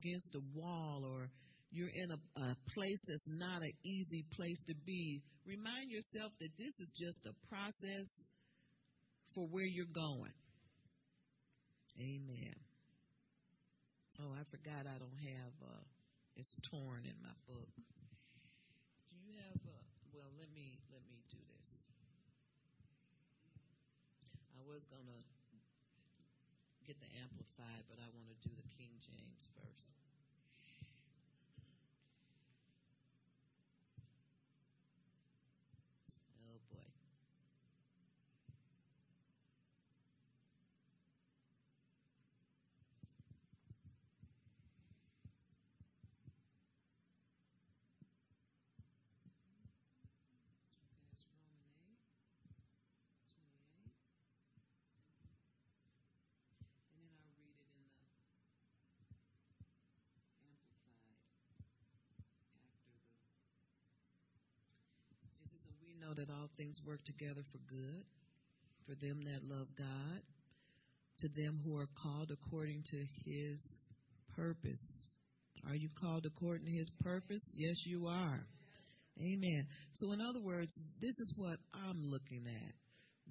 against a wall or you're in a, a place that's not an easy place to be, remind yourself that this is just a process for where you're going. Amen. Oh, I forgot I don't have, uh, it's torn in my book. Do you have, uh, well, let me, let me do this. I was going to get the Amplified, but I want to do the King James first. Oh boy. That's Roman 8, 28. And then I'll read it in the Amplified after the. It says, And we know that all things work together for good for them that love God, to them who are called according to his purpose. Are you called according to his purpose? Yes, you are. Amen. So, in other words, this is what I'm looking at.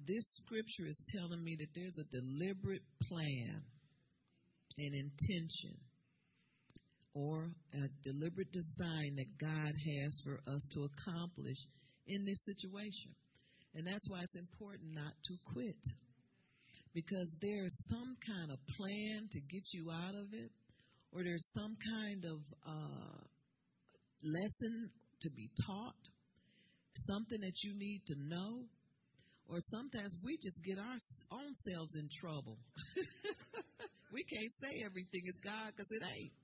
This scripture is telling me that there's a deliberate plan, an intention, or a deliberate design that God has for us to accomplish in this situation. And that's why it's important not to quit. Because there's some kind of plan to get you out of it, or there's some kind of uh, lesson to be taught, something that you need to know, or sometimes we just get our own selves in trouble. we can't say everything is God because it ain't.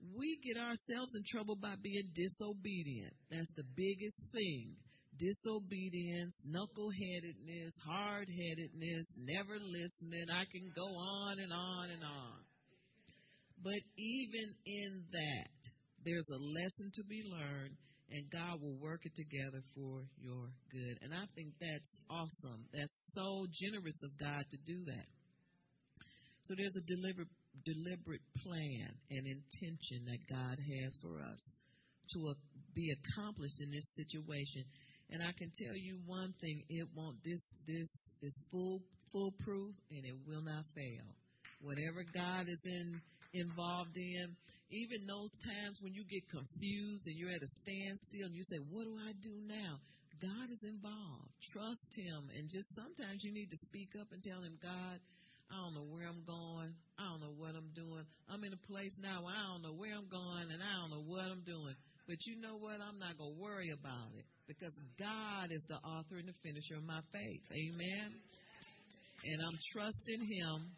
We get ourselves in trouble by being disobedient. That's the biggest thing. Disobedience, knuckleheadedness, hard headedness, never listening. I can go on and on and on. But even in that, there's a lesson to be learned, and God will work it together for your good. And I think that's awesome. That's so generous of God to do that. So there's a deliberate, deliberate plan and intention that God has for us to be accomplished in this situation. And I can tell you one thing: it won't. This this is full foolproof, and it will not fail. Whatever God is in involved in, even those times when you get confused and you're at a standstill and you say, "What do I do now?" God is involved. Trust Him, and just sometimes you need to speak up and tell Him, God. I don't know where I'm going. I don't know what I'm doing. I'm in a place now where I don't know where I'm going and I don't know what I'm doing. But you know what? I'm not going to worry about it because God is the author and the finisher of my faith. Amen. And I'm trusting Him.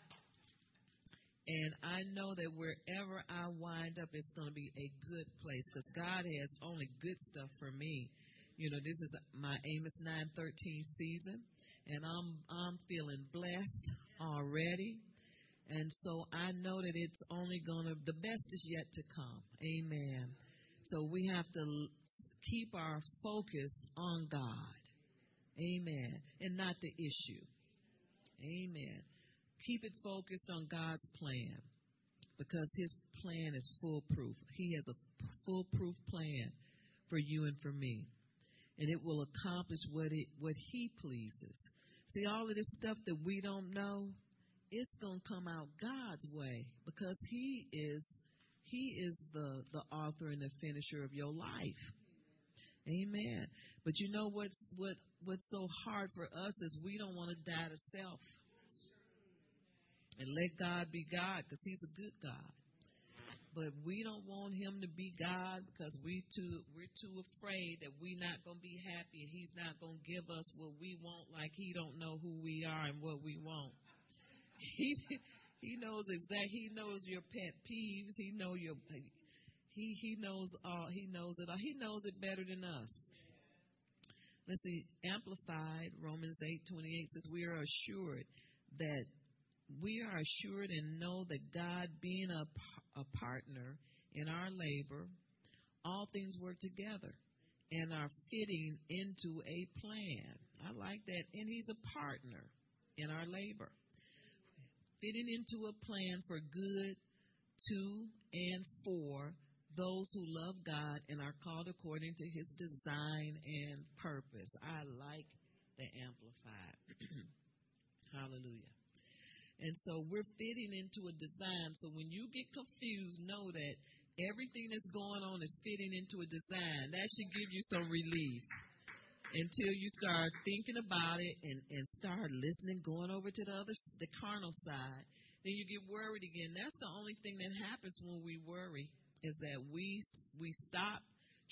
And I know that wherever I wind up, it's going to be a good place because God has only good stuff for me. You know, this is my Amos 9:13 season, and I'm I'm feeling blessed already. And so I know that it's only going to the best is yet to come. Amen. So we have to keep our focus on God. Amen. And not the issue. Amen. Keep it focused on God's plan because his plan is foolproof. He has a foolproof plan for you and for me and it will accomplish what it what he pleases. See all of this stuff that we don't know, it's going to come out God's way because he is he is the the author and the finisher of your life. Amen. But you know what's what what's so hard for us is we don't want to die to self. And let God be God because he's a good God but we don't want him to be God because we too we're too afraid that we're not to be happy and he's not to give us what we want like he don't know who we are and what we want. He he knows exact he knows your pet peeves, he know your he he knows all he knows it all. He knows it better than us. Let's see, amplified Romans 8:28 says we are assured that we are assured and know that God, being a, a partner in our labor, all things work together and are fitting into a plan. I like that. And He's a partner in our labor, fitting into a plan for good to and for those who love God and are called according to his design and purpose. I like the Amplified. Hallelujah. And so we're fitting into a design. So when you get confused, know that everything that's going on is fitting into a design. That should give you some relief until you start thinking about it and, and start listening, going over to the other, the carnal side. Then you get worried again. That's the only thing that happens when we worry is that we we stop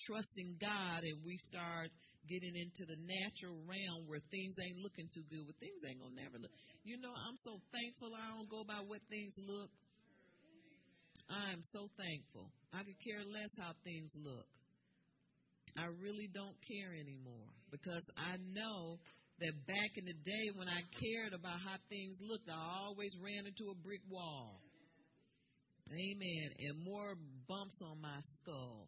trusting God and we start getting into the natural realm where things ain't looking too good. Where things ain't gonna never look. You know, I'm so thankful I don't go by what things look. I am so thankful. I could care less how things look. I really don't care anymore because I know that back in the day when I cared about how things looked, I always ran into a brick wall. Amen. And more bumps on my skull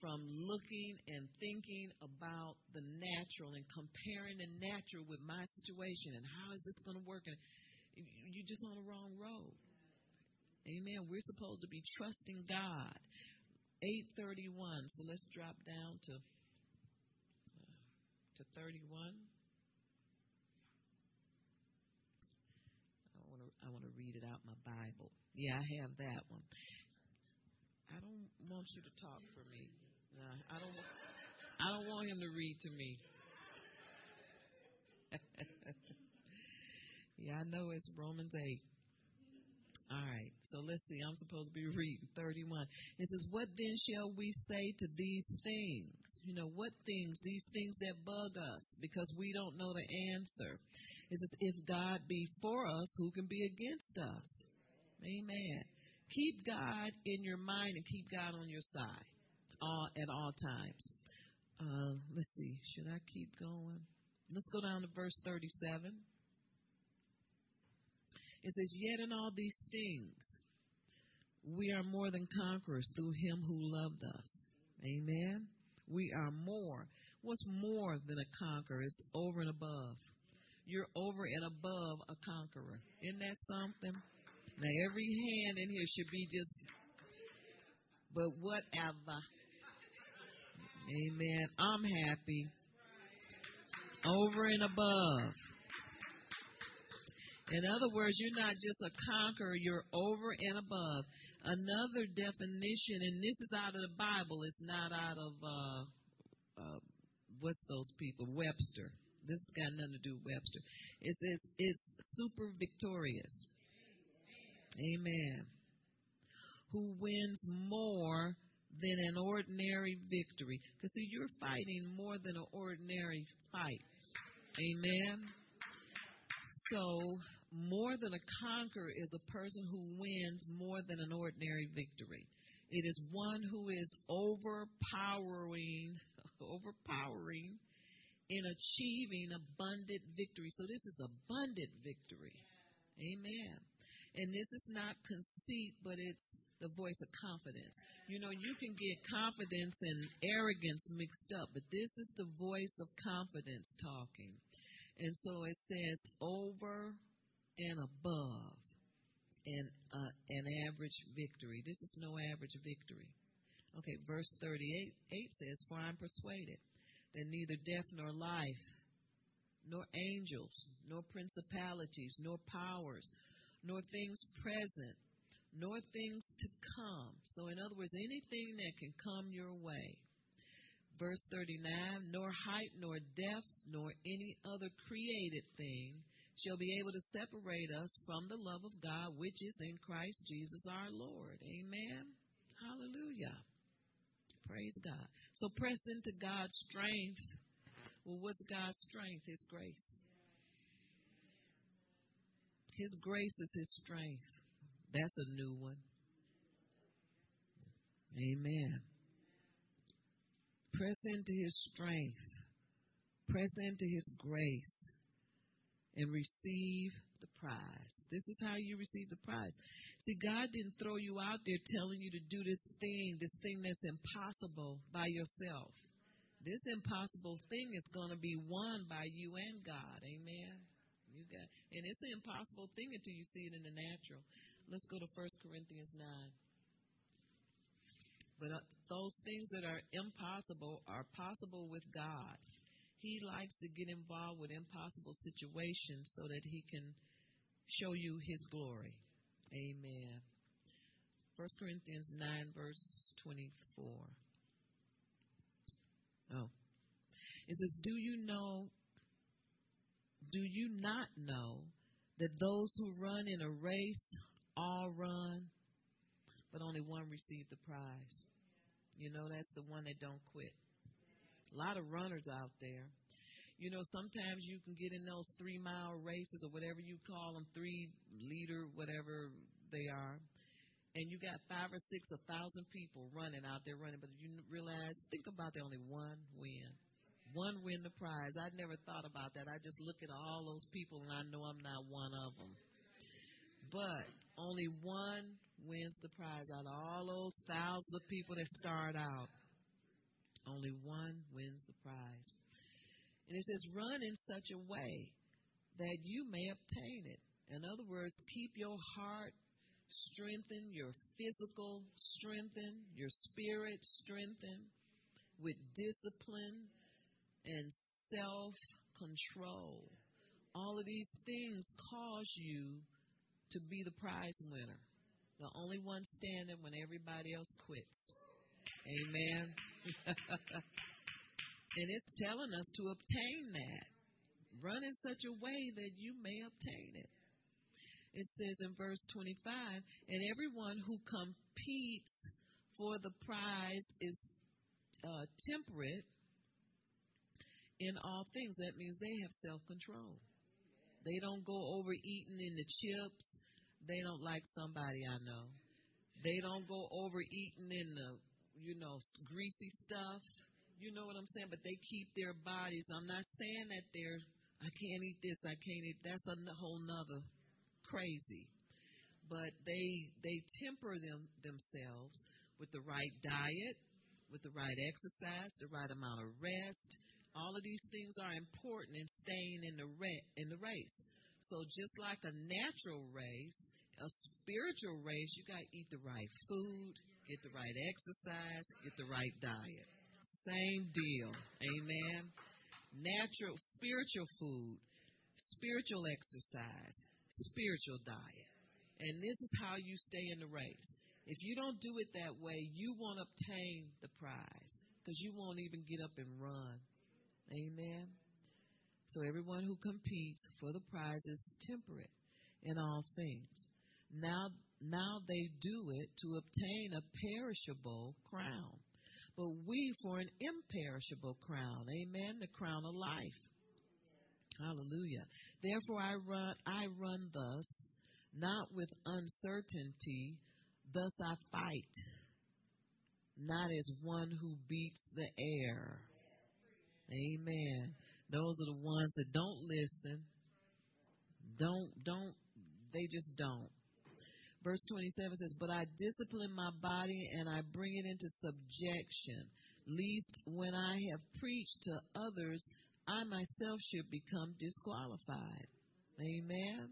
from looking and thinking about the natural and comparing the natural with my situation and how is this going to work. And you're just on the wrong road. Amen. We're supposed to be trusting God. 831. So let's drop down to uh, to 31. I want to I want to read it out my Bible. Yeah, I have that one. I don't want you to talk for me. I don't I don't want him to read to me. yeah, I know it's Romans 8. All right, so let's see. I'm supposed to be reading 31. It says, What then shall we say to these things? You know, what things? These things that bug us because we don't know the answer. It says, If God be for us, who can be against us? Amen. Keep God in your mind and keep God on your side all, at all times. Uh, let's see. Should I keep going? Let's go down to verse 37. It says, Yet in all these things, we are more than conquerors through him who loved us. Amen. We are more. What's more than a conqueror? It's over and above. You're over and above a conqueror. Isn't that something? Now, every hand in here should be just, but whatever. Amen. I'm happy. Over and above. In other words, you're not just a conqueror, you're over and above. Another definition, and this is out of the Bible, it's not out of, uh, uh, what's those people? Webster. This has got nothing to do with Webster. It says it's super victorious. Amen. Who wins more than an ordinary victory. Because, see, you're fighting more than an ordinary fight. Amen. So, more than a conqueror is a person who wins more than an ordinary victory. It is one who is overpowering, overpowering in achieving abundant victory. So this is abundant victory. Amen. And this is not conceit, but it's the voice of confidence. You know, you can get confidence and arrogance mixed up, but this is the voice of confidence talking. And so it says over and above an, uh, an average victory. This is no average victory. Okay, verse 38 8 says, For I'm persuaded that neither death nor life, nor angels, nor principalities, nor powers, nor things present, nor things to come. So, in other words, anything that can come your way. Verse 39 Nor height, nor depth, nor any other created thing shall be able to separate us from the love of God which is in Christ Jesus our Lord. Amen. Hallelujah. Praise God. So press into God's strength. Well, what's God's strength? His grace. His grace is His strength. That's a new one. Amen. Press into His strength. Press into His grace and receive the prize. This is how you receive the prize. See, God didn't throw you out there telling you to do this thing, this thing that's impossible by yourself. This impossible thing is going to be won by you and God. Amen. You got, and it's an impossible thing until you see it in the natural. Let's go to 1 Corinthians 9. But uh, those things that are impossible are possible with God. He likes to get involved with impossible situations so that he can show you his glory. Amen. 1 Corinthians 9, verse 24. Oh. It says, Do you know, do you not know that those who run in a race all run, but only one receive the prize? You know, that's the one that don't quit. A lot of runners out there. You know, sometimes you can get in those three mile races or whatever you call them, three liter, whatever they are. And you got five or six, a thousand people running out there running, but if you realize, think about the only one win. One win the prize. I never thought about that. I just look at all those people and I know I'm not one of them. But only one wins the prize out of all those thousands of people that start out. Only one wins the prize. And it says, run in such a way that you may obtain it. In other words, keep your heart strengthened, your physical strengthened, your spirit strengthened with discipline and self control. All of these things cause you to be the prize winner the only one standing when everybody else quits. Amen. and it's telling us to obtain that. Run in such a way that you may obtain it. It says in verse 25, and everyone who competes for the prize is uh, temperate in all things. That means they have self control. They don't go overeating in the chips they don't like somebody I know. They don't go overeating in the, you know, greasy stuff. You know what I'm saying? But they keep their bodies. I'm not saying that they're, I can't eat this, I can't eat. That's a whole nother crazy. But they they temper them themselves with the right diet, with the right exercise, the right amount of rest. All of these things are important in staying in the re- in the race. So just like a natural race, a spiritual race, you got to eat the right food, get the right exercise, get the right diet. Same deal. Amen. Natural, spiritual food, spiritual exercise, spiritual diet. And this is how you stay in the race. If you don't do it that way, you won't obtain the prize because you won't even get up and run. Amen. So everyone who competes for the prize is temperate in all things. Now, now they do it to obtain a perishable crown, but we for an imperishable crown. Amen. The crown of life. Hallelujah. Therefore I run, I run thus, not with uncertainty, thus I fight, not as one who beats the air. Amen. Those are the ones that don't listen. Don't, don't, they just don't. Verse 27 says, But I discipline my body and I bring it into subjection, lest when I have preached to others, I myself should become disqualified. Amen.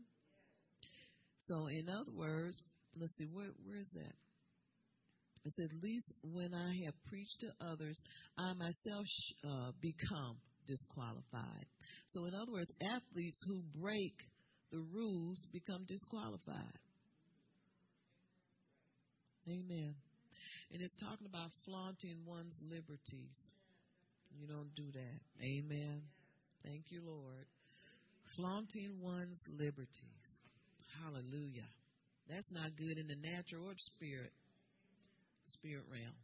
So, in other words, let's see, where, where is that? It says, least when I have preached to others, I myself uh, become disqualified. So, in other words, athletes who break the rules become disqualified. Amen. And it's talking about flaunting one's liberties. You don't do that. Amen. Thank you, Lord. Flaunting one's liberties. Hallelujah. That's not good in the natural or spirit spirit realm.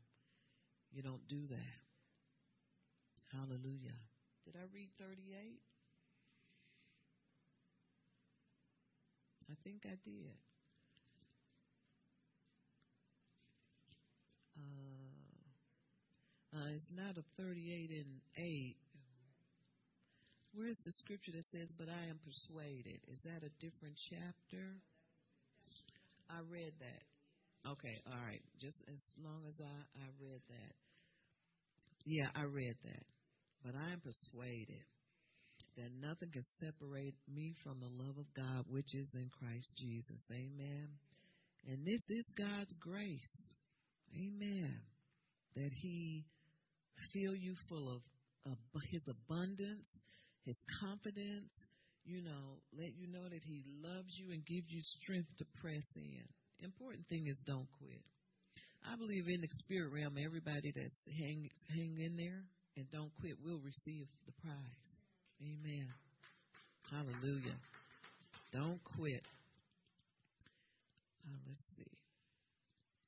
You don't do that. Hallelujah. Did I read 38? I think I did. Uh, uh, it's not a 38 and 8. Where's the scripture that says, But I am persuaded? Is that a different chapter? I read that. Okay, all right. Just as long as I, I read that. Yeah, I read that. But I am persuaded that nothing can separate me from the love of God which is in Christ Jesus. Amen. And this is God's grace. Amen. That He fill you full of, of His abundance, His confidence, you know, let you know that He loves you and give you strength to press in. Important thing is don't quit. I believe in the spirit realm, everybody that's hang hang in there and don't quit will receive the prize. Amen. Hallelujah. Don't quit. Uh, let's see.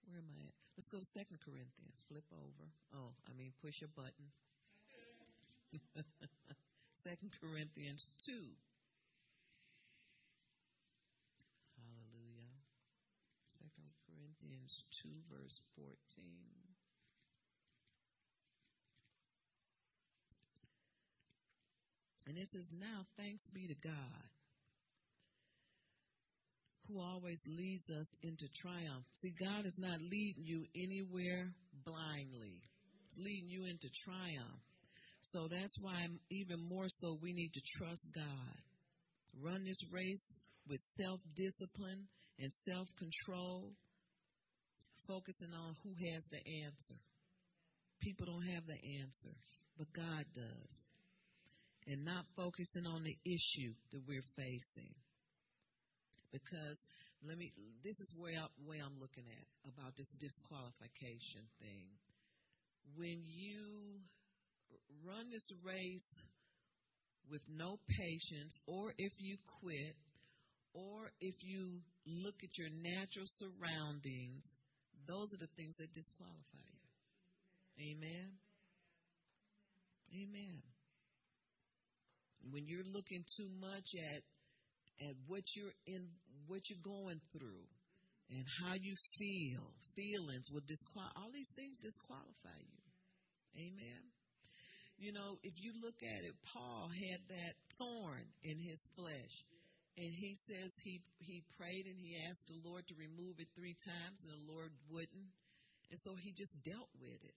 Where am I at? Let's go to Second Corinthians. Flip over. Oh, I mean, push a button. Second Corinthians two. Corinthians 2, verse 14. And it says, Now thanks be to God who always leads us into triumph. See, God is not leading you anywhere blindly, He's leading you into triumph. So that's why, even more so, we need to trust God. Run this race with self discipline and self control focusing on who has the answer. People don't have the answer, but God does. And not focusing on the issue that we're facing. Because let me this is where I, way I'm looking at about this disqualification thing. When you run this race with no patience or if you quit or if you look at your natural surroundings those are the things that disqualify you. Amen. Amen. When you're looking too much at at what you're in what you're going through and how you feel, feelings will disqualify all these things disqualify you. Amen. You know, if you look at it, Paul had that thorn in his flesh and he says he he prayed and he asked the Lord to remove it three times, and the Lord wouldn't, and so he just dealt with it.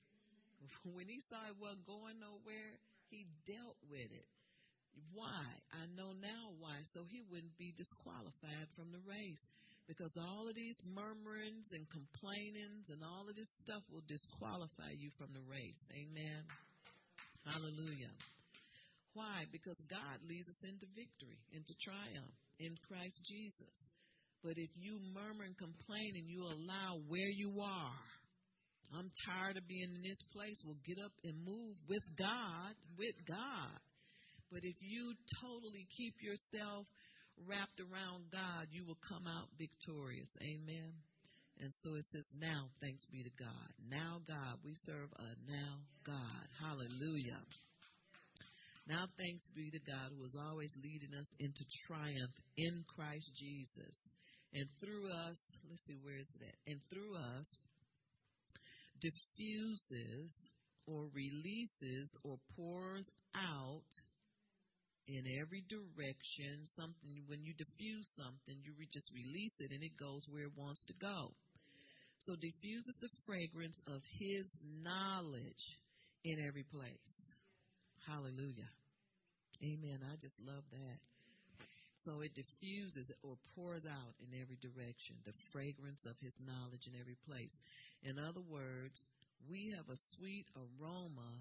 When he saw it wasn't going nowhere, he dealt with it. Why? I know now why. So he wouldn't be disqualified from the race. Because all of these murmurings and complainings and all of this stuff will disqualify you from the race. Amen. Hallelujah. Why? Because God leads us into victory, into triumph in Christ Jesus. But if you murmur and complain and you allow where you are, I'm tired of being in this place. Well, get up and move with God, with God. But if you totally keep yourself wrapped around God, you will come out victorious. Amen. And so it says, now thanks be to God. Now, God, we serve a now God. Hallelujah. Now thanks be to God who is always leading us into triumph in Christ Jesus. And through us, let's see, where is that? And through us, diffuses or releases or pours out in every direction something when you diffuse something you just release it and it goes where it wants to go so diffuses the fragrance of his knowledge in every place hallelujah Amen. I just love that. So it diffuses or pours out in every direction the fragrance of his knowledge in every place. In other words, we have a sweet aroma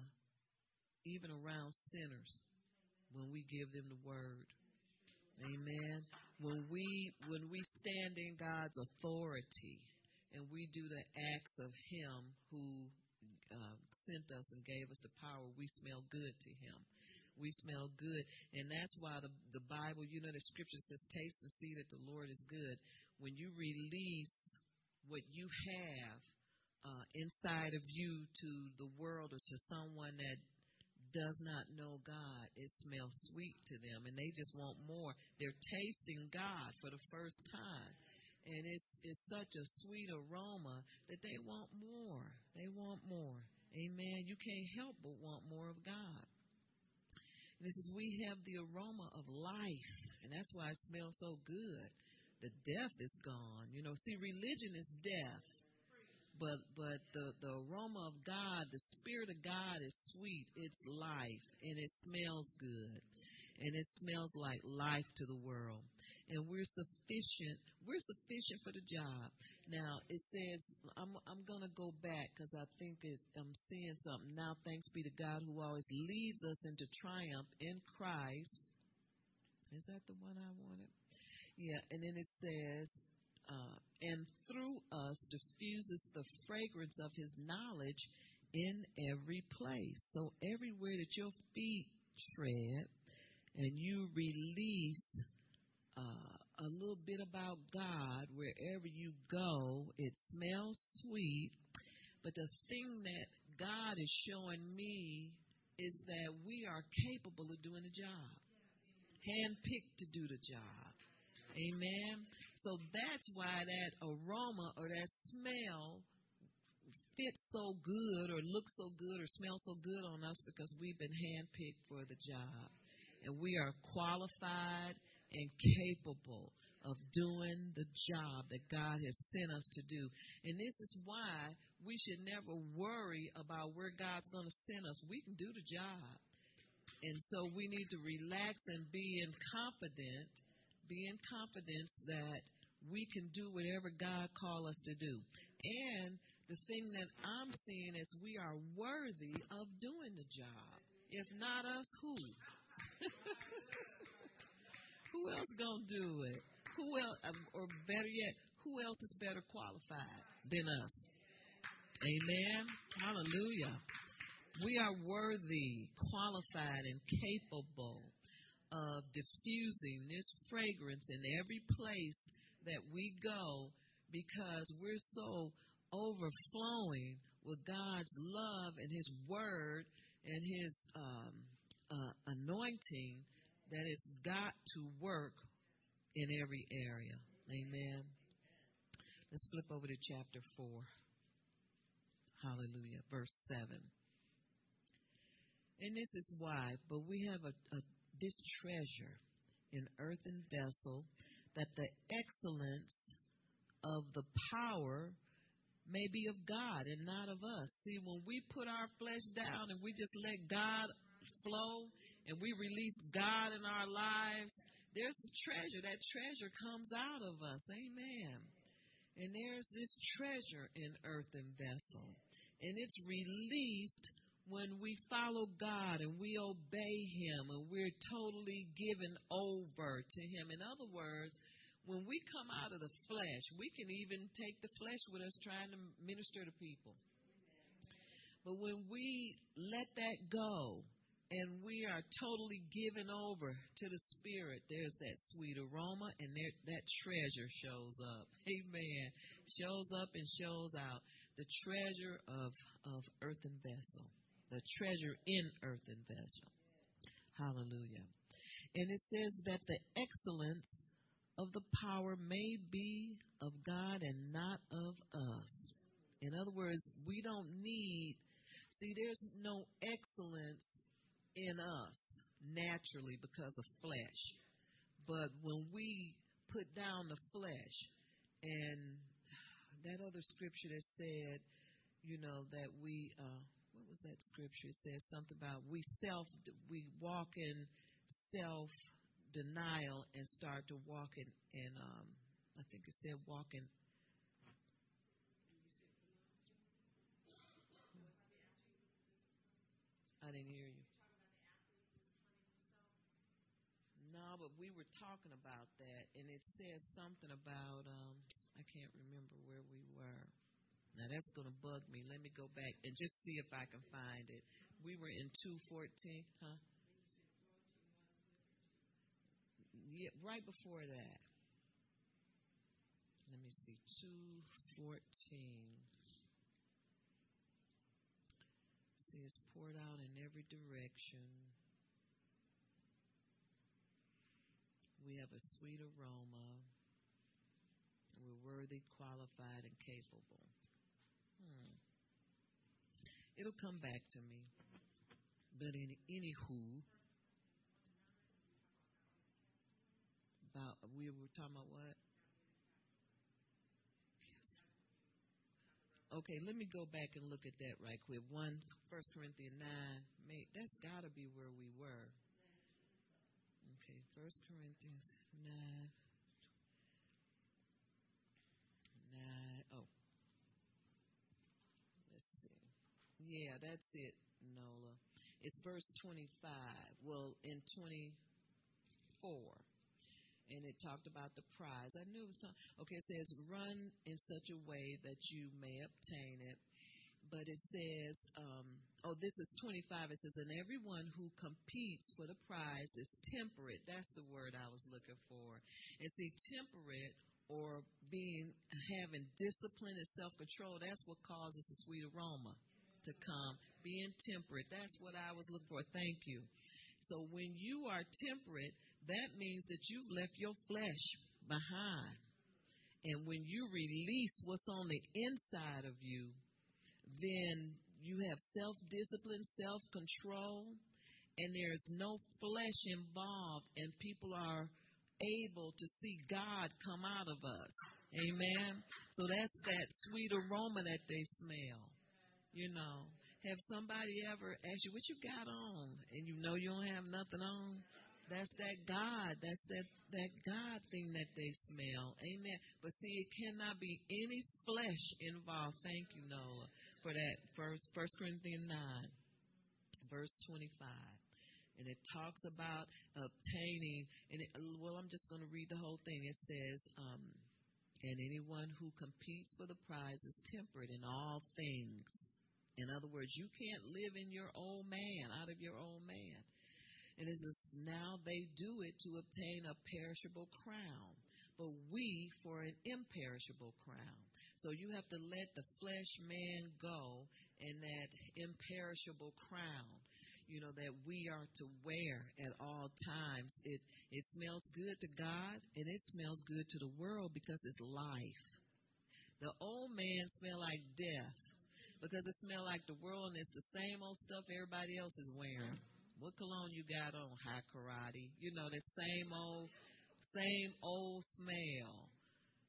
even around sinners when we give them the word. Amen. When we when we stand in God's authority and we do the acts of Him who uh, sent us and gave us the power, we smell good to Him we smell good. And that's why the, the Bible, you know, the scripture says, taste and see that the Lord is good. When you release what you have uh, inside of you to the world or to someone that does not know God, it smells sweet to them and they just want more. They're tasting God for the first time. And it's it's such a sweet aroma that they want more. They want more. Amen. You can't help but want more of God. And it says, We have the aroma of life. And that's why it smells so good. The death is gone. You know, see, religion is death. But but the, the aroma of God, the Spirit of God is sweet. It's life. And it smells good. And it smells like life to the world. And we're sufficient. We're sufficient for the job. Now it says I'm I'm gonna go back because I think it, I'm seeing something now. Thanks be to God who always leads us into triumph in Christ. Is that the one I wanted? Yeah, and then it says, uh, and through us diffuses the fragrance of His knowledge in every place. So everywhere that your feet tread, and you release Uh, a little bit about God wherever you go. It smells sweet, but the thing that God is showing me is that we are capable of doing the job, handpicked to do the job. Amen. So that's why that aroma or that smell fits so good or looks so good or smells so good on us because we've been handpicked for the job. And we are qualified and capable of doing the job that God has sent us to do. And this is why we should never worry about where God's going to send us. We can do the job. And so we need to relax and be in confident, be in confidence that we can do whatever God called us to do. And the thing that I'm seeing is we are worthy of doing the job. If not us, who? who else gonna do it? Who else, um, or better yet, who else is better qualified than us? Amen. Hallelujah. We are worthy, qualified, and capable of diffusing this fragrance in every place that we go because we're so overflowing with God's love and His Word and His um, uh, anointing that it's got to work in every area. Amen. Let's flip over to chapter 4. Hallelujah. Verse 7. And this is why, but we have a, a this treasure in earthen vessel that the excellence of the power may be of God and not of us. See, when we put our flesh down and we just let God flow and we release God in our lives, there's the treasure. That treasure comes out of us. Amen. And there's this treasure in earthen vessel. And it's released when we follow God and we obey Him and we're totally given over to Him. In other words, when we come out of the flesh, we can even take the flesh with us trying to minister to people. But when we let that go and we are totally given over to the Spirit, there's that sweet aroma and there, that treasure shows up. Amen. Shows up and shows out. The treasure of, of earthen vessel. The treasure in earthen vessel. Hallelujah. And it says that the excellence of the power may be of God and not of us. In other words, we don't need, see, there's no excellence in us naturally because of flesh. But when we put down the flesh, and that other scripture that said, you know, that we, uh, what was that scripture? It says something about we self, we walk in self denial and start to walk in, in um, I think it said walk in. I didn't hear you. We were talking about that, and it says something about um, I can't remember where we were. Now that's going to bug me. Let me go back and just see if I can find it. We were in two fourteen, huh? yeah, right before that. Let me see, 214. See, it's poured out in every direction. We have a sweet aroma. We're worthy, qualified, and capable. Hmm. It'll come back to me. But in anywho, about we were talking about what? Okay, let me go back and look at that right quick. One First Corinthians nine, may, that's got to be where we were. First Corinthians 9. 9. Oh. Let's see. Yeah, that's it, Nola. It's verse 25. Well, in 24 and it talked about the prize. I knew it was time. Okay, it says, "Run in such a way that you may obtain it." But it says, um, oh, this is 25. It says, and everyone who competes for the prize is temperate. That's the word I was looking for. And see, temperate or being having discipline and self control, that's what causes the sweet aroma to come. Being temperate, that's what I was looking for. Thank you. So when you are temperate, that means that you've left your flesh behind. And when you release what's on the inside of you, then you have self discipline, self control, and there's no flesh involved, and people are able to see God come out of us. Amen. So that's that sweet aroma that they smell. You know, have somebody ever asked you what you got on, and you know you don't have nothing on? That's that God. That's that that God thing that they smell. Amen. But see, it cannot be any flesh involved. Thank you, Noah, for that. First, First Corinthians nine, verse twenty-five, and it talks about obtaining. And it, well, I'm just going to read the whole thing. It says. Um, and anyone who competes for the prize is temperate in all things. In other words, you can't live in your old man, out of your old man. And it says, now they do it to obtain a perishable crown, but we for an imperishable crown. So you have to let the flesh man go and that imperishable crown, you know, that we are to wear at all times. It it smells good to God and it smells good to the world because it's life. The old man smell like death because it smell like the world and it's the same old stuff everybody else is wearing. What cologne you got on? Hai Karate. You know, the same old, same old smell.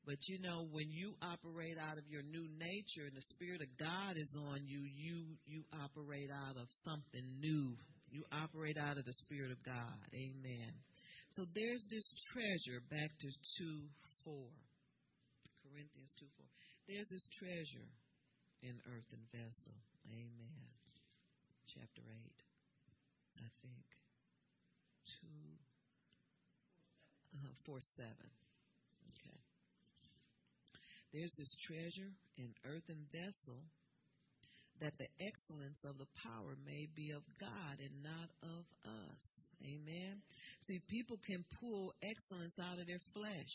But you know, when you operate out of your new nature and the Spirit of God is on you, you you operate out of something new. You operate out of the Spirit of God. Amen. So there's this treasure back to two four. Corinthians two four. There's this treasure in earthen vessel. Amen. Chapter eight. I think. Two, uh, four, seven. Okay. There's this treasure in earthen vessel that the excellence of the power may be of God and not of us. Amen. See, people can pull excellence out of their flesh.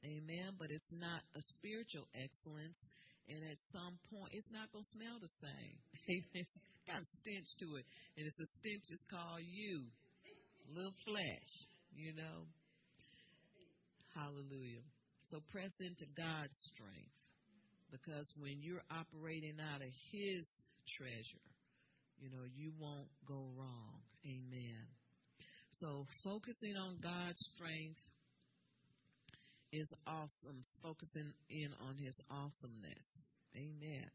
Amen. But it's not a spiritual excellence. And at some point, it's not going to smell the same. got a stench to it. And it's a stench is called you. Little flesh, you know. Hallelujah. So press into God's strength. Because when you're operating out of His treasure, you know, you won't go wrong. Amen. So focusing on God's strength is awesome. Focusing in on His awesomeness. Amen.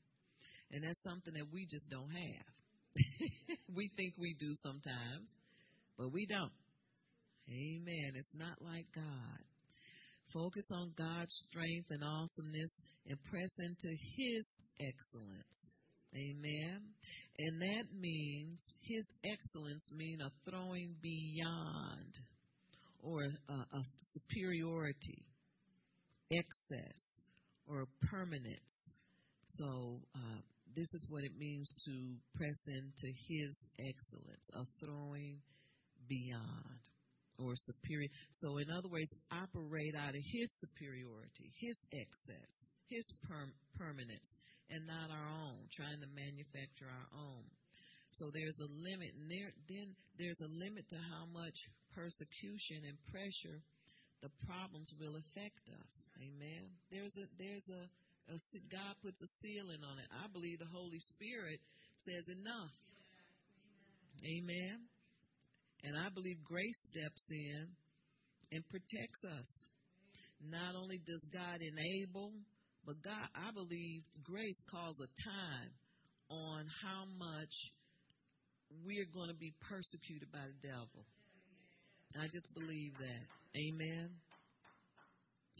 And that's something that we just don't have. we think we do sometimes, but we don't. Amen. It's not like God. Focus on God's strength and awesomeness and press into His excellence. Amen. And that means His excellence means a throwing beyond or a, a superiority, excess, or permanence. So uh, this is what it means to press into His excellence, a throwing beyond or superior. So, in other words, operate out of His superiority, His excess, His per- permanence, and not our own, trying to manufacture our own. So there's a limit, and there, then there's a limit to how much persecution and pressure the problems will affect us. Amen. There's a there's a God puts a ceiling on it. I believe the Holy Spirit says enough. Amen. And I believe grace steps in and protects us. Not only does God enable, but God, I believe grace calls a time on how much we're going to be persecuted by the devil. I just believe that. Amen.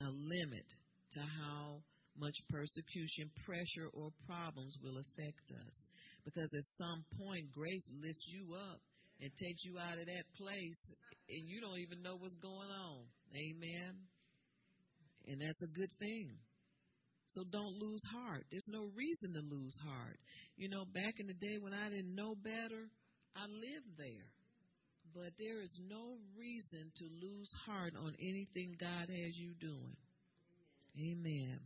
A limit to how much persecution, pressure, or problems will affect us. Because at some point, grace lifts you up and takes you out of that place, and you don't even know what's going on. Amen. And that's a good thing. So don't lose heart. There's no reason to lose heart. You know, back in the day when I didn't know better, I lived there. But there is no reason to lose heart on anything God has you doing. Amen.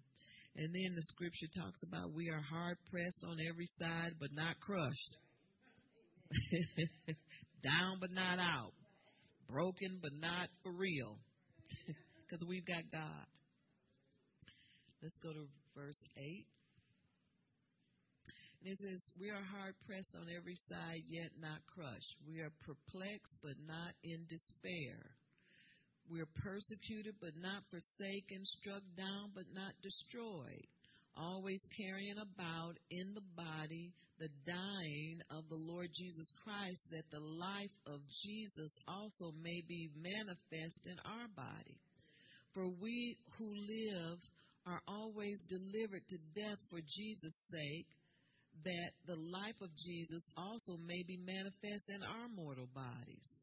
And then the scripture talks about we are hard pressed on every side, but not crushed. Down, but not out. Broken, but not for real. Because we've got God. Let's go to verse 8. And it says, We are hard pressed on every side, yet not crushed. We are perplexed, but not in despair. We are persecuted, but not forsaken, struck down, but not destroyed. Always carrying about in the body the dying of the Lord Jesus Christ, that the life of Jesus also may be manifest in our body. For we who live are always delivered to death for Jesus' sake, that the life of Jesus also may be manifest in our mortal bodies.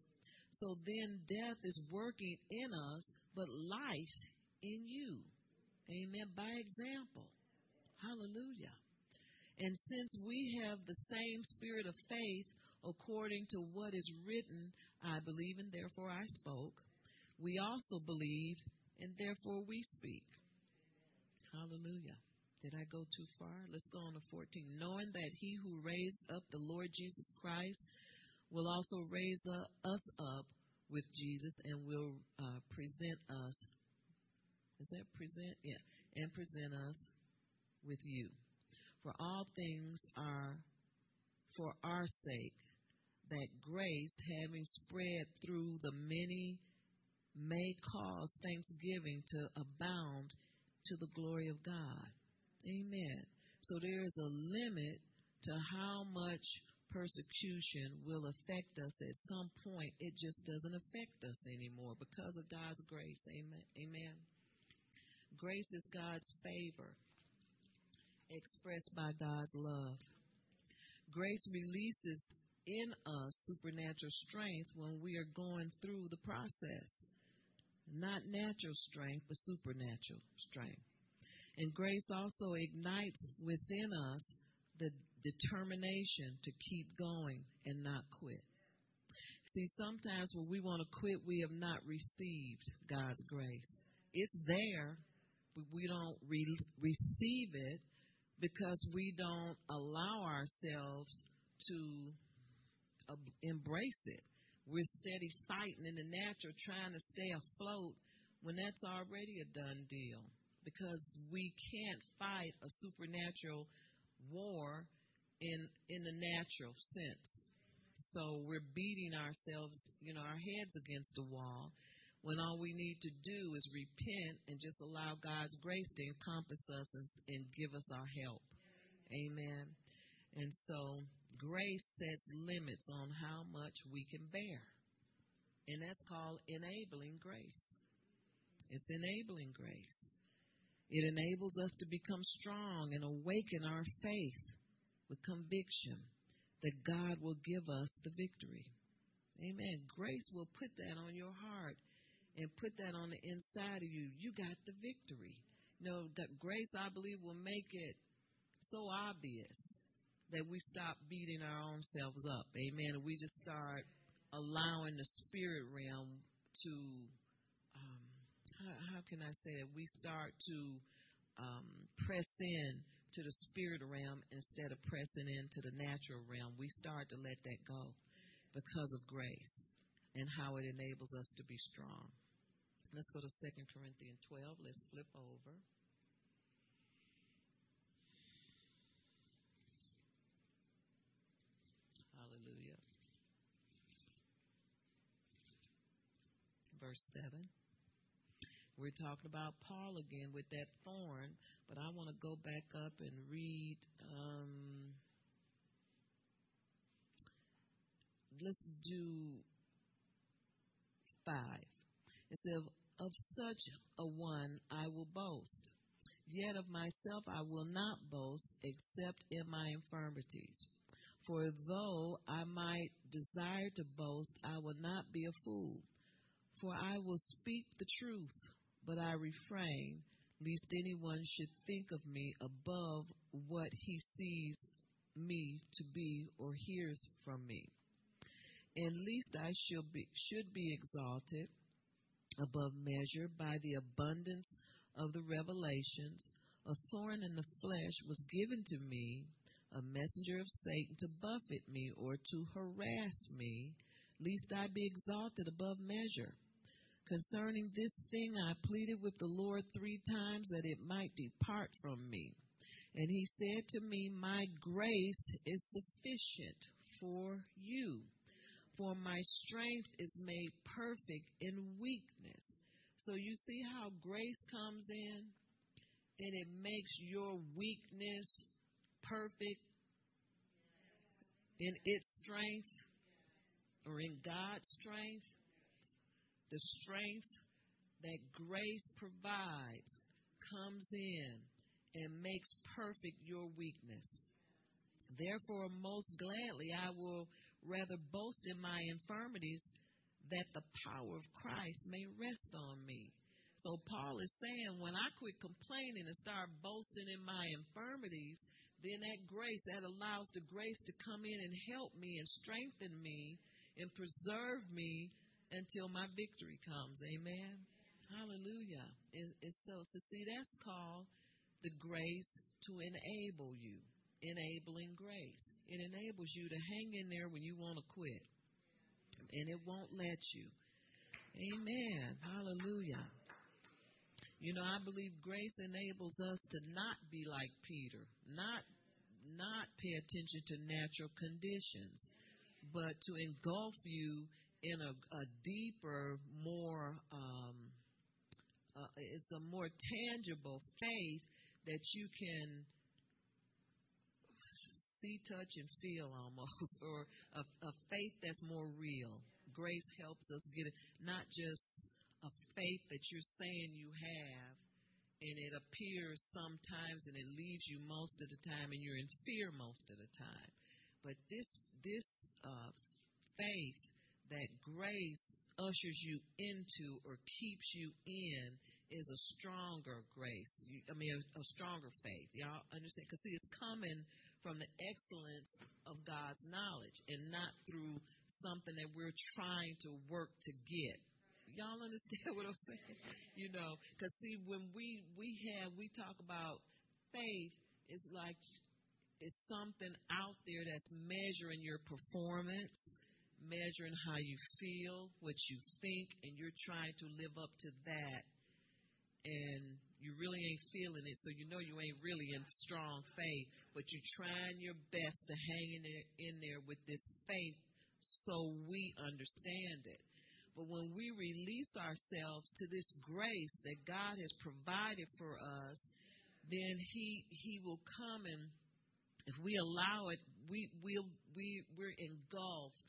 So then death is working in us, but life in you. Amen. By example. Hallelujah. And since we have the same spirit of faith, according to what is written, I believe and therefore I spoke, we also believe and therefore we speak. Hallelujah. Did I go too far? Let's go on to 14. Knowing that he who raised up the Lord Jesus Christ will also raise us up with Jesus and will uh, present us. Is that present? Yeah. And present us with you. For all things are for our sake, that grace, having spread through the many, may cause thanksgiving to abound to the glory of God. Amen. So there is a limit to how much persecution will affect us at some point. It just doesn't affect us anymore because of God's grace. Amen. Amen. Grace is God's favor expressed by God's love. Grace releases in us supernatural strength when we are going through the process. Not natural strength, but supernatural strength. And grace also ignites within us the determination to keep going and not quit. See, sometimes when we want to quit, we have not received God's grace. It's there, but we don't re- receive it because we don't allow ourselves to uh, embrace it. We're steady fighting in the natural, trying to stay afloat when that's already a done deal. Because we can't fight a supernatural war in in the natural sense. So we're beating ourselves, you know, our heads against the wall when all we need to do is repent and just allow God's grace to encompass us and, and give us our help. Amen. And so grace sets limits on how much we can bear. And that's called enabling grace. It's enabling grace. It enables us to become strong and awaken our faith with conviction that God will give us the victory. Amen. Grace will put that on your heart and put that on the inside of you, you got the victory. You know, that grace, I believe, will make it so obvious that we stop beating our own selves up. Amen. And we just start allowing the spirit realm to, um, how, how can I say it? We start to um, press in to the spirit realm instead of pressing into the natural realm. We start to let that go because of grace and how it enables us to be strong. Let's go to 2 Corinthians 12. Let's flip over. Hallelujah. Verse 7. We're talking about Paul again with that thorn, but I want to go back up and read. Um, let's do five. It says, of such a one I will boast. Yet of myself I will not boast except in my infirmities. For though I might desire to boast, I will not be a fool. For I will speak the truth, but I refrain, lest anyone should think of me above what he sees me to be or hears from me. And least I be, should be exalted above measure by the abundance of the revelations. A thorn in the flesh was given to me, a messenger of Satan to buffet me or to harass me, lest I be exalted above measure. Concerning this thing, I pleaded with the Lord three times that it might depart from me. And he said to me, My grace is sufficient for you, for my strength is made perfect in weakness. So you see how grace comes in and it makes your weakness perfect in its strength or in God's strength the strength that grace provides comes in and makes perfect your weakness. Therefore, most gladly, I will rather boast in my infirmities that the power of Christ may rest on me. So, Paul is saying, when I quit complaining and start boasting in my infirmities, then that grace, that allows the grace to come in and help me and strengthen me and preserve me until my victory comes. Amen. Hallelujah. It, it's so, so see, that's called the grace to enable you. Enabling grace. It enables you to hang in there when you want to quit. And it won't let you. Amen. Hallelujah. You know, I believe grace enables us to not be like Peter, not not pay attention to natural conditions, but to engulf you in a, a deeper, more, um, uh, it's a more tangible faith that you can see, touch, and feel almost, or a, a faith that's more real. Grace helps us get it, not just a faith that you're saying you have, and it appears sometimes and it leaves you most of the time, and you're in fear most of the time. But this this uh, faith that grace ushers you into or keeps you in is a stronger grace. You, I mean, a, a stronger faith. Y'all understand? Because see, it's coming from the excellence of God's knowledge and not through something that we're trying to work to get. Y'all understand what I'm saying? You know, because see, when we we have we talk about faith, it's like it's something out there that's measuring your performance measuring how you feel, what you think, and you're trying to live up to that, and you really ain't feeling it, so you know you ain't really in strong faith, but you're trying your best to hang in there, in there with this faith so we understand it. But when we release ourselves to this grace that God has provided for us, then He He will come and if we allow it, we will we we're engulfed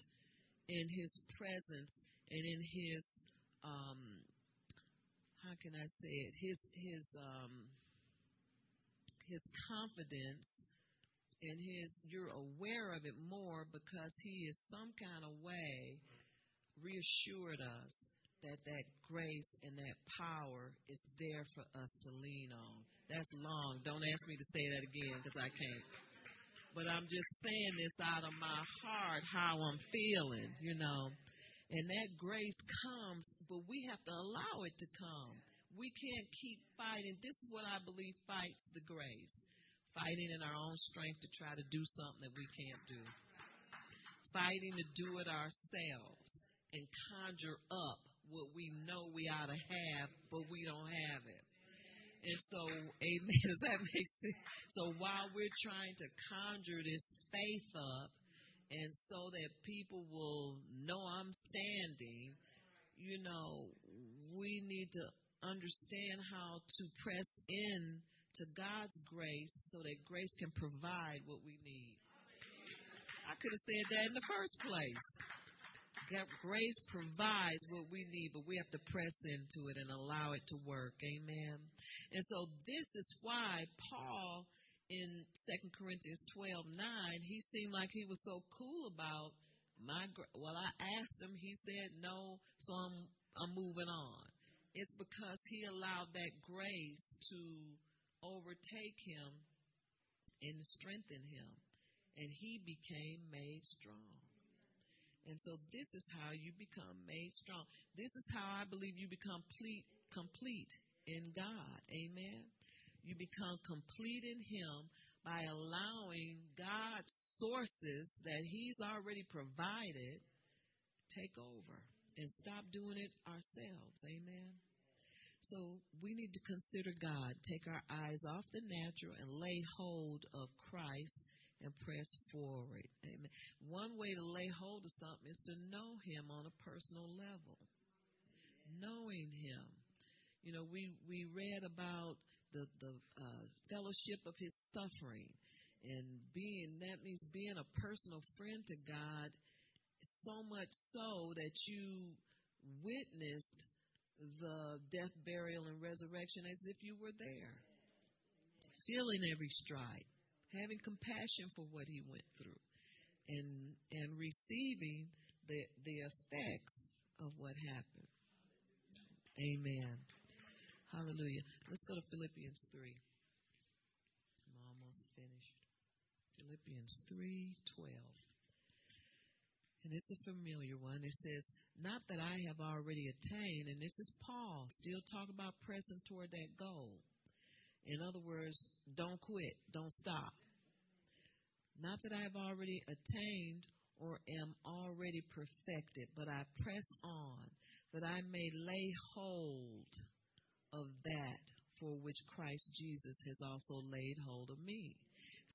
in His presence and in His um, how can I say it? His His um, His confidence and His you're aware of it more because He is some kind of way reassured us that that grace and that power is there for us to lean on. That's long. Don't ask me to say that again because I can't but I'm just saying this out of my heart, how I'm feeling, you know. And that grace comes, but we have to allow it to come. We can't keep fighting. This is what I believe fights the grace. Fighting in our own strength to try to do something that we can't do. Fighting to do it ourselves and conjure up what we know we ought to have, but we don't have it. And so, amen. Does that make sense? So while we're trying to conjure this faith up, and so that people will know I'm standing, you know, we need to understand how to press in to God's grace so that grace can provide what we need. I could have said that in the first place. Grace provides what we need, but we have to press into it and allow it to work. Amen. And so this is why Paul in Second Corinthians 12 9, he seemed like he was so cool about my well I asked him, he said no, so I'm I'm moving on. It's because he allowed that grace to overtake him and strengthen him and he became made strong. And so this is how you become made strong. This is how I believe you become complete, complete in God. Amen. You become complete in Him by allowing God's sources that He's already provided take over and stop doing it ourselves. Amen. So we need to consider God, take our eyes off the natural and lay hold of Christ and press forward. Amen. One way to lay hold of something is to know Him on a personal level. Knowing Him. You know, we, we read about the, the uh, fellowship of His suffering. And being, that means being a personal friend to God, so much so that you witnessed the death, burial, and resurrection as if you were there. Feeling every stride having compassion for what he went through and and receiving the the effects of what happened. Amen. Hallelujah. Let's go to Philippians 3. I'm almost finished. Philippians 3:12. And it's a familiar one. It says, "Not that I have already attained," and this is Paul still talking about pressing toward that goal. In other words, don't quit, don't stop. Not that I have already attained or am already perfected, but I press on that I may lay hold of that for which Christ Jesus has also laid hold of me.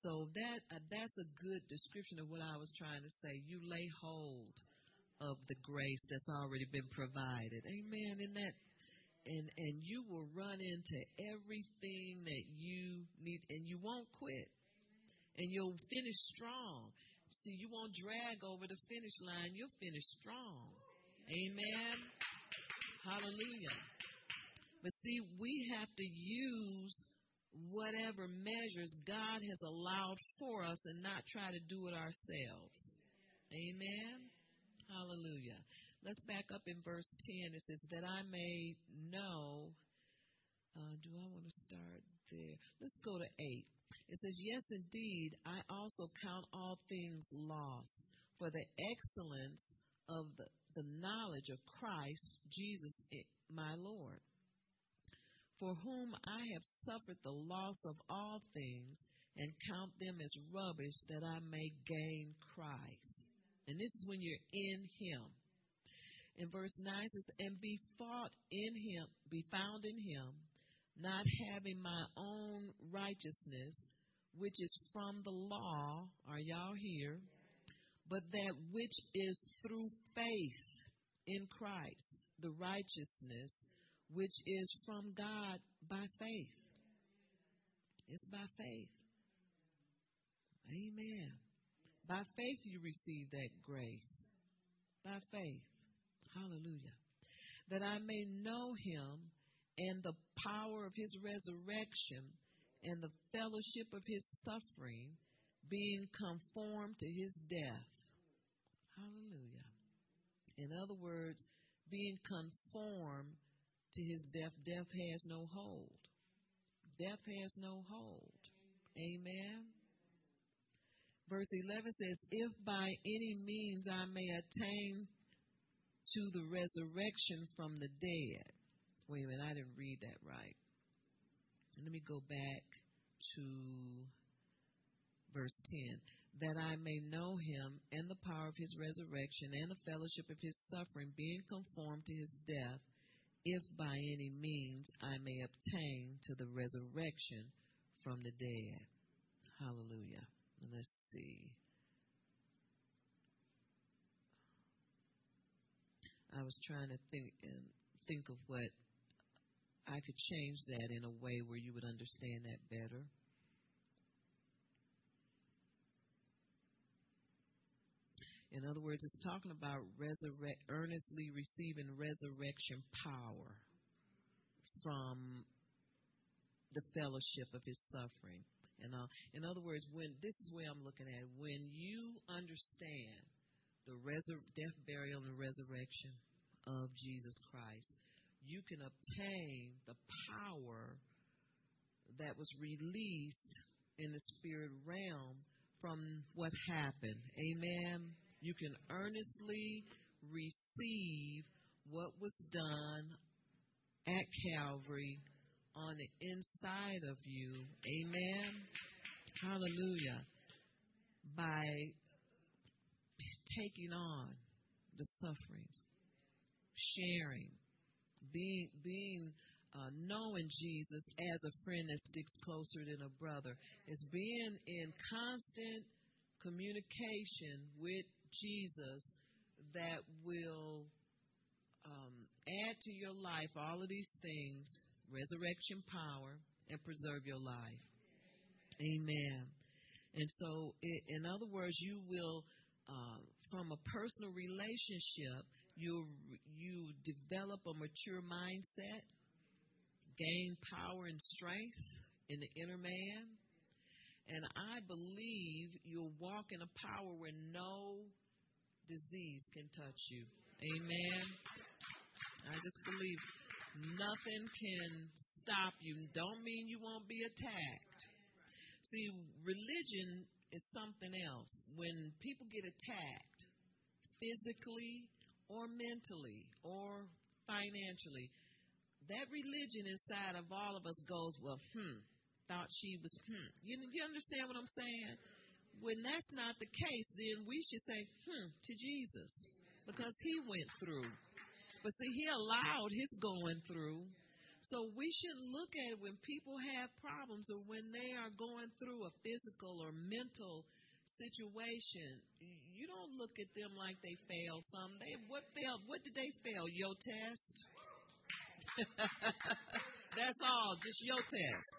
So that uh, that's a good description of what I was trying to say. You lay hold of the grace that's already been provided. Amen. In that and and you will run into everything that you need and you won't quit. And you'll finish strong. See you won't drag over the finish line. You'll finish strong. Amen. Hallelujah. But see we have to use whatever measures god has allowed for us and not try to do it ourselves. Amen. Hallelujah Let's back up in verse 10. It says, That I may know. Uh, do I want to start there? Let's go to 8. It says, Yes, indeed, I also count all things lost for the excellence of the, the knowledge of Christ Jesus, my Lord, for whom I have suffered the loss of all things and count them as rubbish that I may gain Christ. And this is when you're in Him in verse 9 says, And be fought in him, be found in him, not having my own righteousness, which is from the law. Are y'all here? But that which is through faith in Christ, the righteousness which is from God by faith. It's by faith. Amen. By faith you receive that grace. By faith. Hallelujah. That I may know him and the power of his resurrection and the fellowship of his suffering, being conformed to his death. Hallelujah. In other words, being conformed to his death, death has no hold. Death has no hold. Amen. Verse 11 says, If by any means I may attain to the resurrection from the dead. Wait a minute, I didn't read that right. Let me go back to verse 10. That I may know him and the power of his resurrection and the fellowship of his suffering, being conformed to his death, if by any means I may obtain to the resurrection from the dead. Hallelujah. Let's see. I was trying to think and think of what I could change that in a way where you would understand that better. In other words, it's talking about resurrect, earnestly receiving resurrection power from the fellowship of his suffering. And uh, in other words, when this is where I'm looking at, when you understand the death, burial, and resurrection of Jesus Christ, you can obtain the power that was released in the spirit realm from what happened. Amen. You can earnestly receive what was done at Calvary on the inside of you. Amen. Hallelujah. By taking on the sufferings, sharing, being being uh, knowing Jesus as a friend that sticks closer than a brother. It's being in constant communication with Jesus that will um, add to your life all of these things resurrection power and preserve your life. Amen. And so, in other words, you will, uh, from a personal relationship, you you develop a mature mindset gain power and strength in the inner man. And I believe you'll walk in a power where no disease can touch you. Amen. I just believe nothing can stop you. Don't mean you won't be attacked. See, religion is something else. When people get attacked, physically or mentally or financially, that religion inside of all of us goes, well, hmm, thought she was, hmm. You, you understand what I'm saying? When that's not the case, then we should say, hmm, to Jesus, because he went through. But see, he allowed his going through. So we shouldn't look at it when people have problems or when they are going through a physical or mental situation. You don't look at them like they failed some. They what failed? What did they fail? Your test. That's all, just your test.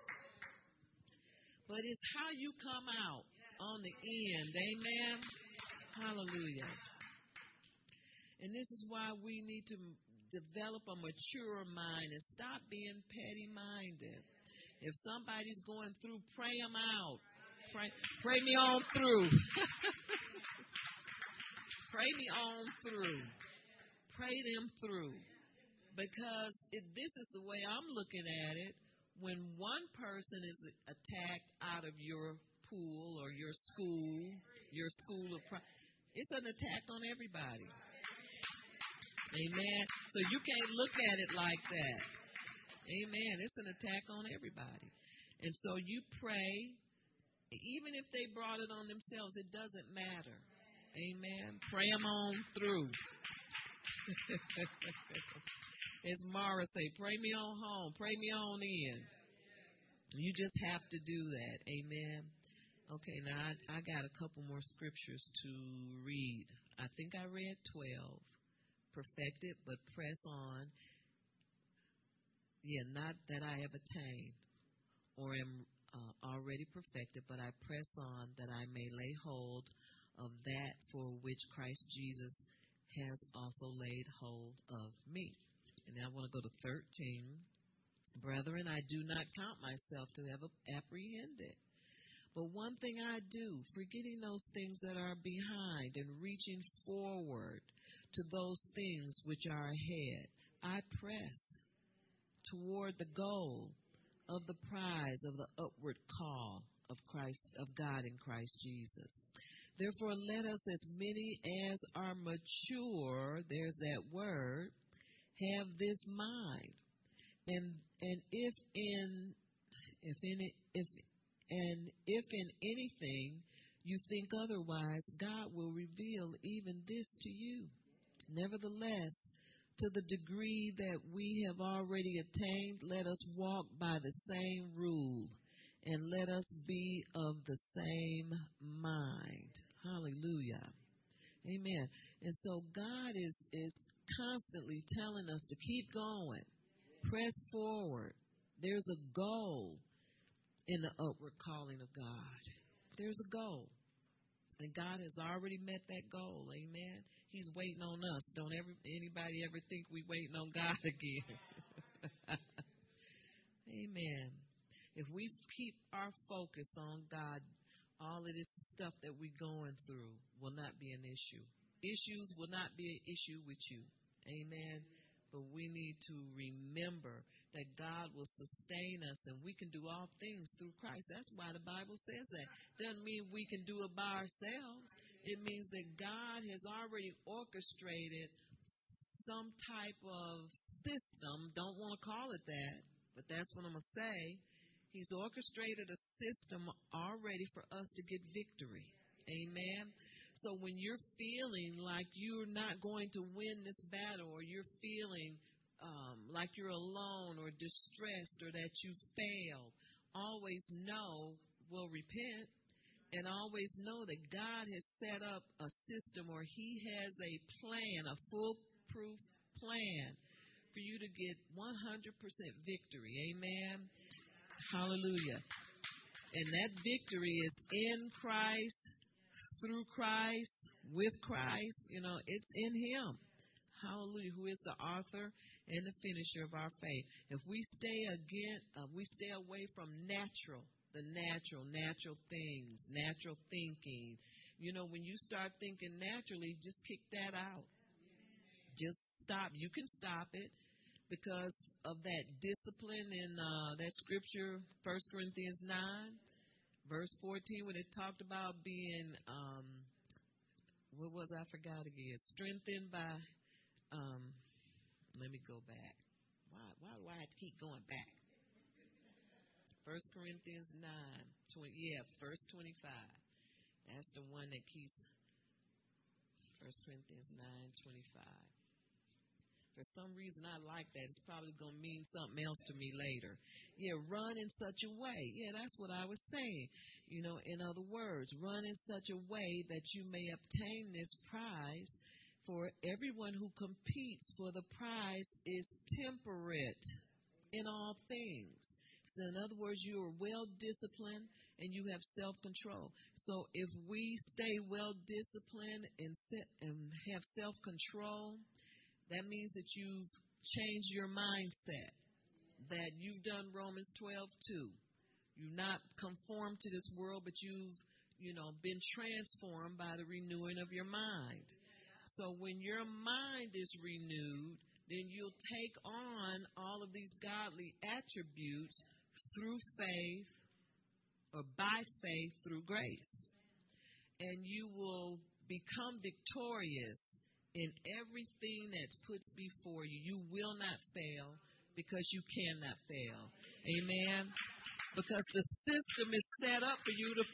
But it's how you come out on the end. Amen. Hallelujah. And this is why we need to develop a mature mind and stop being petty minded. If somebody's going through, pray them out. Pray, pray me on through. pray me on through. Pray them through because this is the way I'm looking at it. When one person is attacked out of your pool or your school, your school of, it's an attack on everybody. Amen. So you can't look at it like that. Amen. It's an attack on everybody. And so you pray, even if they brought it on themselves, it doesn't matter. Amen. Pray them on through. As Mara say, pray me on home, pray me on in. You just have to do that. Amen. Okay, now I, I got a couple more scriptures to read. I think I read 12. Perfected, but press on. Yeah, not that I have attained or am uh, already perfected, but I press on that I may lay hold of that for which Christ Jesus has also laid hold of me. And now I want to go to 13. Brethren, I do not count myself to have apprehended. But one thing I do, forgetting those things that are behind and reaching forward to those things which are ahead, I press toward the goal of the prize of the upward call of Christ of God in Christ Jesus. Therefore let us as many as are mature, there's that word, have this mind. And and if in if in if and if in anything you think otherwise, God will reveal even this to you. Nevertheless, to the degree that we have already attained, let us walk by the same rule and let us be of the same mind. Hallelujah. Amen. And so God is is constantly telling us to keep going, press forward. There's a goal in the upward calling of God. There's a goal. And God has already met that goal. Amen. He's waiting on us. Don't ever anybody ever think we waiting on God again. Amen. If we keep our focus on God, all of this stuff that we're going through will not be an issue. Issues will not be an issue with you. Amen. But we need to remember that God will sustain us and we can do all things through Christ. That's why the Bible says that. Doesn't mean we can do it by ourselves. It means that God has already orchestrated some type of system. Don't want to call it that, but that's what I'm going to say. He's orchestrated a system already for us to get victory. Amen. So when you're feeling like you're not going to win this battle, or you're feeling um, like you're alone, or distressed, or that you failed, always know, will repent, and always know that God has set up a system, or He has a plan, a foolproof plan for you to get 100% victory. Amen. Hallelujah. And that victory is in Christ through Christ, with Christ. You know, it's in Him. Hallelujah, who is the author and the finisher of our faith. If we stay again, uh, we stay away from natural, the natural, natural things, natural thinking. You know, when you start thinking naturally, just kick that out. Just stop. You can stop it because of that discipline in uh, that scripture, First Corinthians nine verse 14 when it talked about being um what was I forgot again strengthened by um let me go back why why do I keep going back First Corinthians 9 20 yeah verse 25 that's the one that keeps First Corinthians 9 25 for some reason, I like that. It's probably going to mean something else to me later. Yeah, run in such a way. Yeah, that's what I was saying. You know, in other words, run in such a way that you may obtain this prize. For everyone who competes for the prize is temperate in all things. So, in other words, you are well disciplined and you have self control. So, if we stay well disciplined and, and have self control, that means that you've changed your mindset, that you've done Romans 12 too. You've not conformed to this world, but you've, you know, been transformed by the renewing of your mind. So when your mind is renewed, then you'll take on all of these godly attributes through faith or by faith through grace. And you will become victorious in everything that's put before you. You will not fail because you cannot fail. Amen. Because the system is set up for you to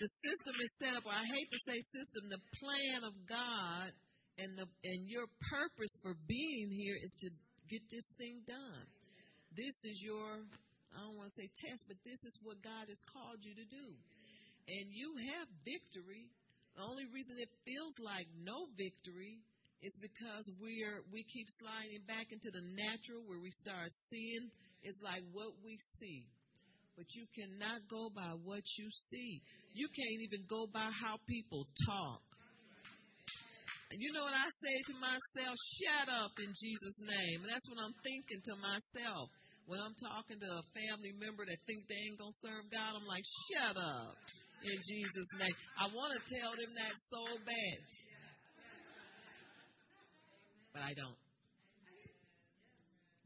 the system is set up, I hate to say system, the plan of God and the and your purpose for being here is to get this thing done. This is your I don't want to say test, but this is what God has called you to do. And you have victory. The only reason it feels like no victory is because we're we keep sliding back into the natural where we start seeing it's like what we see. But you cannot go by what you see. You can't even go by how people talk. And you know what I say to myself? Shut up in Jesus' name. And that's what I'm thinking to myself. When I'm talking to a family member that think they ain't gonna serve God, I'm like, shut up in Jesus' name. I want to tell them that so bad but I don't.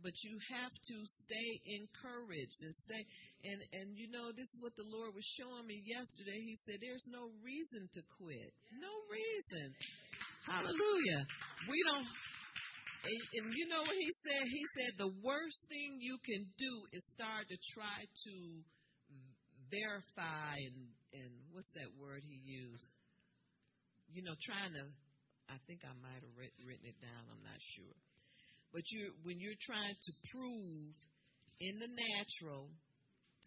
But you have to stay encouraged and stay and and you know this is what the Lord was showing me yesterday. He said there's no reason to quit. No reason. Hallelujah. We don't and, and you know what he said? He said the worst thing you can do is start to try to verify and and what's that word he used? You know, trying to I think I might have written it down. I'm not sure. But you, when you're trying to prove in the natural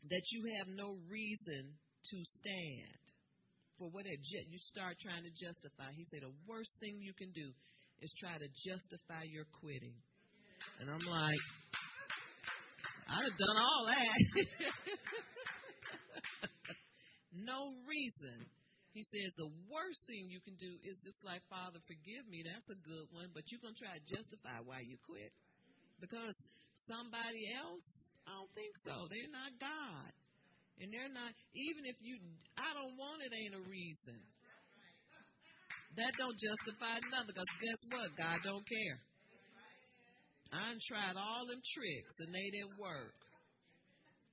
that you have no reason to stand for whatever, you start trying to justify. He said the worst thing you can do is try to justify your quitting. And I'm like, I'd have done all that. no reason He says the worst thing you can do is just like, Father, forgive me. That's a good one, but you're going to try to justify why you quit. Because somebody else, I don't think so. They're not God. And they're not, even if you, I don't want it, ain't a reason. That don't justify nothing. Because guess what? God don't care. I tried all them tricks and they didn't work.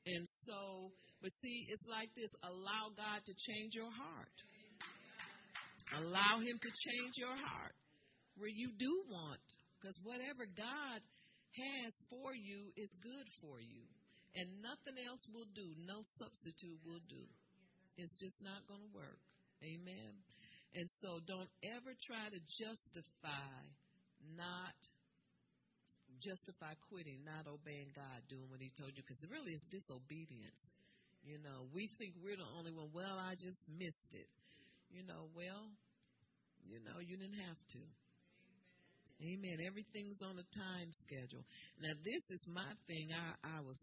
And so, but see, it's like this allow God to change your heart. Allow Him to change your heart where you do want. Because whatever God has for you is good for you. And nothing else will do. No substitute will do. It's just not going to work. Amen. And so don't ever try to justify not justify quitting, not obeying God, doing what He told you, because it really is disobedience. You know, we think we're the only one. Well, I just missed it. You know, well, you know, you didn't have to. Amen. Everything's on a time schedule. Now, this is my thing. I, I was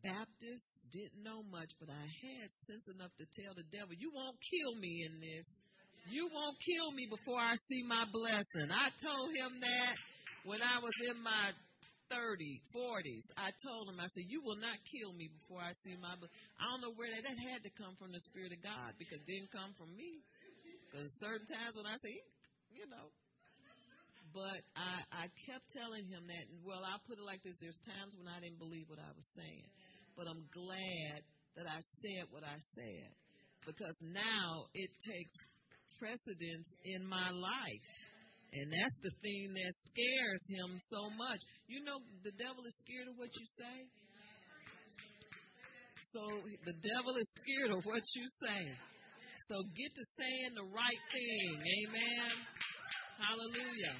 Baptist, didn't know much, but I had sense enough to tell the devil, You won't kill me in this. You won't kill me before I see my blessing. I told him that when I was in my 30s, 40s, I told him, I said, You will not kill me before I see my. I don't know where that, that had to come from the Spirit of God because it didn't come from me. Because certain times when I say, you know. But I, I kept telling him that, well, I'll put it like this there's times when I didn't believe what I was saying. But I'm glad that I said what I said because now it takes precedence in my life. And that's the thing that scares him so much. You know, the devil is scared of what you say. So the devil is scared of what you say. So get to saying the right thing. Amen. Hallelujah.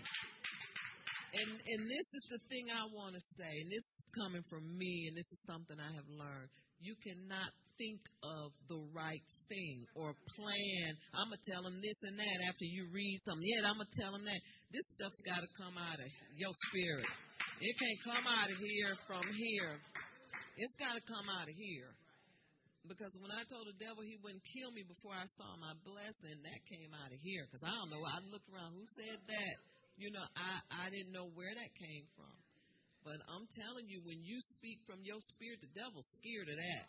And and this is the thing I want to say, and this is coming from me, and this is something I have learned. You cannot think of the right thing or plan. I'm gonna tell them this and that after you read something. Yeah, I'm gonna tell them that. This stuff's got to come out of your spirit. It can't come out of here from here. It's got to come out of here. Because when I told the devil he wouldn't kill me before I saw my blessing, that came out of here. Because I don't know. I looked around. Who said that? You know, I I didn't know where that came from. But I'm telling you, when you speak from your spirit, the devil's scared of that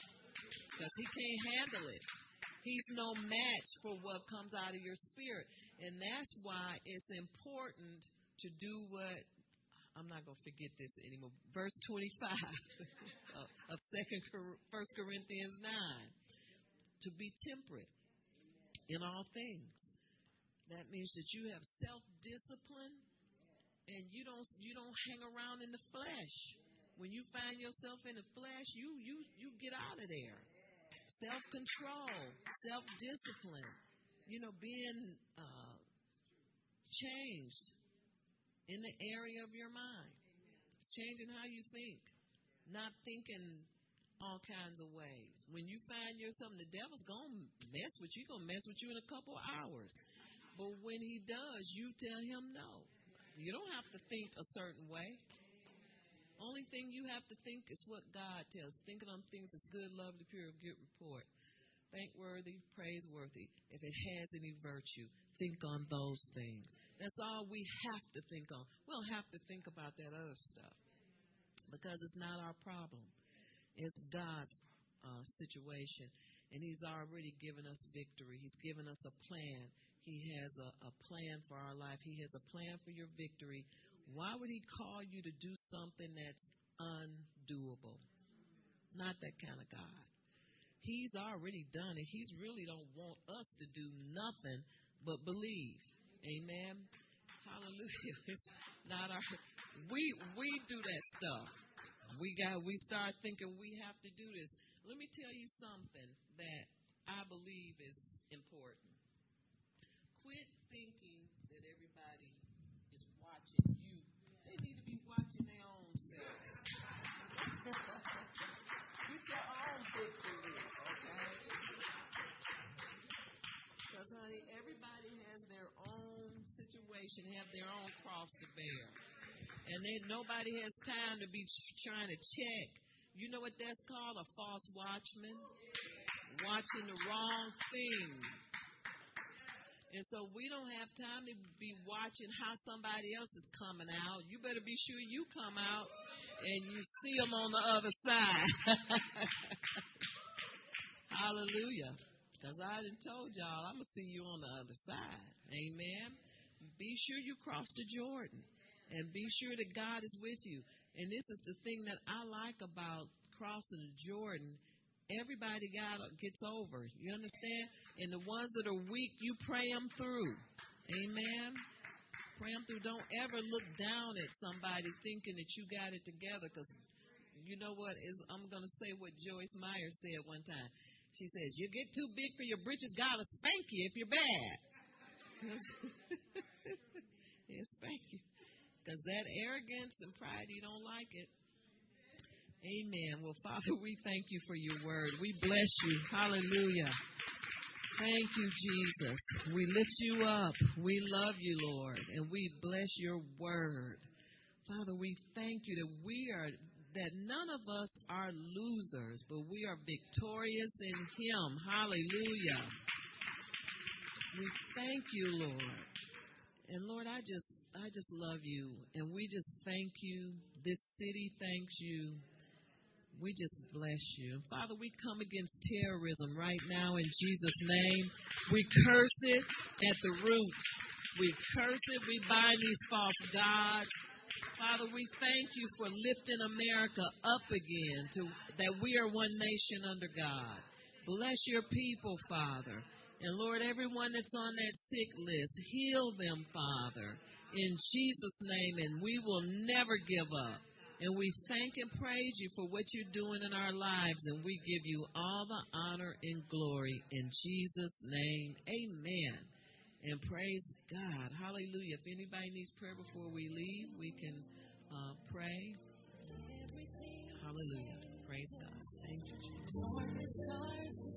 because he can't handle it. He's no match for what comes out of your spirit. And that's why it's important to do what I'm not going to forget this anymore. Verse 25 of Second First Corinthians 9 to be temperate in all things. That means that you have self-discipline and you don't you don't hang around in the flesh. When you find yourself in the flesh, you you you get out of there self control, self discipline, you know, being uh, changed in the area of your mind. It's changing how you think, not thinking all kinds of ways. When you find yourself, the devil's to mess with you, to mess with you in a couple hours. But when he does, you tell him no. You don't have to think a certain way. Only thing you have to think is what God tells. Thinking on things that's good, lovely, pure, good report. Thankworthy, praiseworthy. If it has any virtue, think on those things. That's all we have to think on. We don't have to think about that other stuff because it's not our problem. It's God's uh, situation. And He's already given us victory. He's given us a plan. He has a, a plan for our life. He has a plan for your victory why would he call you to do something that's undoable? Not that kind of God. He's already done it. He's really don't want us to do nothing but believe. Amen. Hallelujah. It's not our we we do that stuff. We got we start thinking we have to do this. Let me tell you something that I believe is important. Quit thinking that everybody is watching your own victory, okay? Because, honey, everybody has their own situation, have their own cross to bear. And then nobody has time to be trying to check. You know what that's called? A false watchman? Watching the wrong thing. And so we don't have time to be watching how somebody else is coming out. You better be sure you come out and you see them on the other side. Hallelujah. Because I done told y'all, I'm going to see you on the other side. Amen. Be sure you cross the Jordan and be sure that God is with you. And this is the thing that I like about crossing the Jordan. Everybody got gets over. You understand? And the ones that are weak, you pray them through. Amen. Pray through. Don't ever look down at somebody thinking that you got it together. Because you know what? Is I'm going to say what Joyce Meyer said one time. She says, "You get too big for your britches, God will spank you if you're bad." He'll spank you because that arrogance and pride, you don't like it. Amen. Well, Father, we thank you for your word. We bless you. Hallelujah. Thank you, Jesus. We lift you up. We love you, Lord, and we bless your word. Father, we thank you that we are that none of us are losers, but we are victorious in him. Hallelujah. We thank you, Lord. And Lord, I just I just love you and we just thank you. This city thanks you. We just bless you. Father, we come against terrorism right now in Jesus' name. We curse it at the root. We curse it. We bind these false gods. Father, we thank you for lifting America up again to that we are one nation under God. Bless your people, Father. And Lord, everyone that's on that sick list, heal them, Father, in Jesus' name, and we will never give up. And we thank and praise you for what you're doing in our lives, and we give you all the honor and glory in Jesus' name. Amen. And praise God. Hallelujah. If anybody needs prayer before we leave, we can uh, pray. Hallelujah. Praise God. Thank you, Jesus.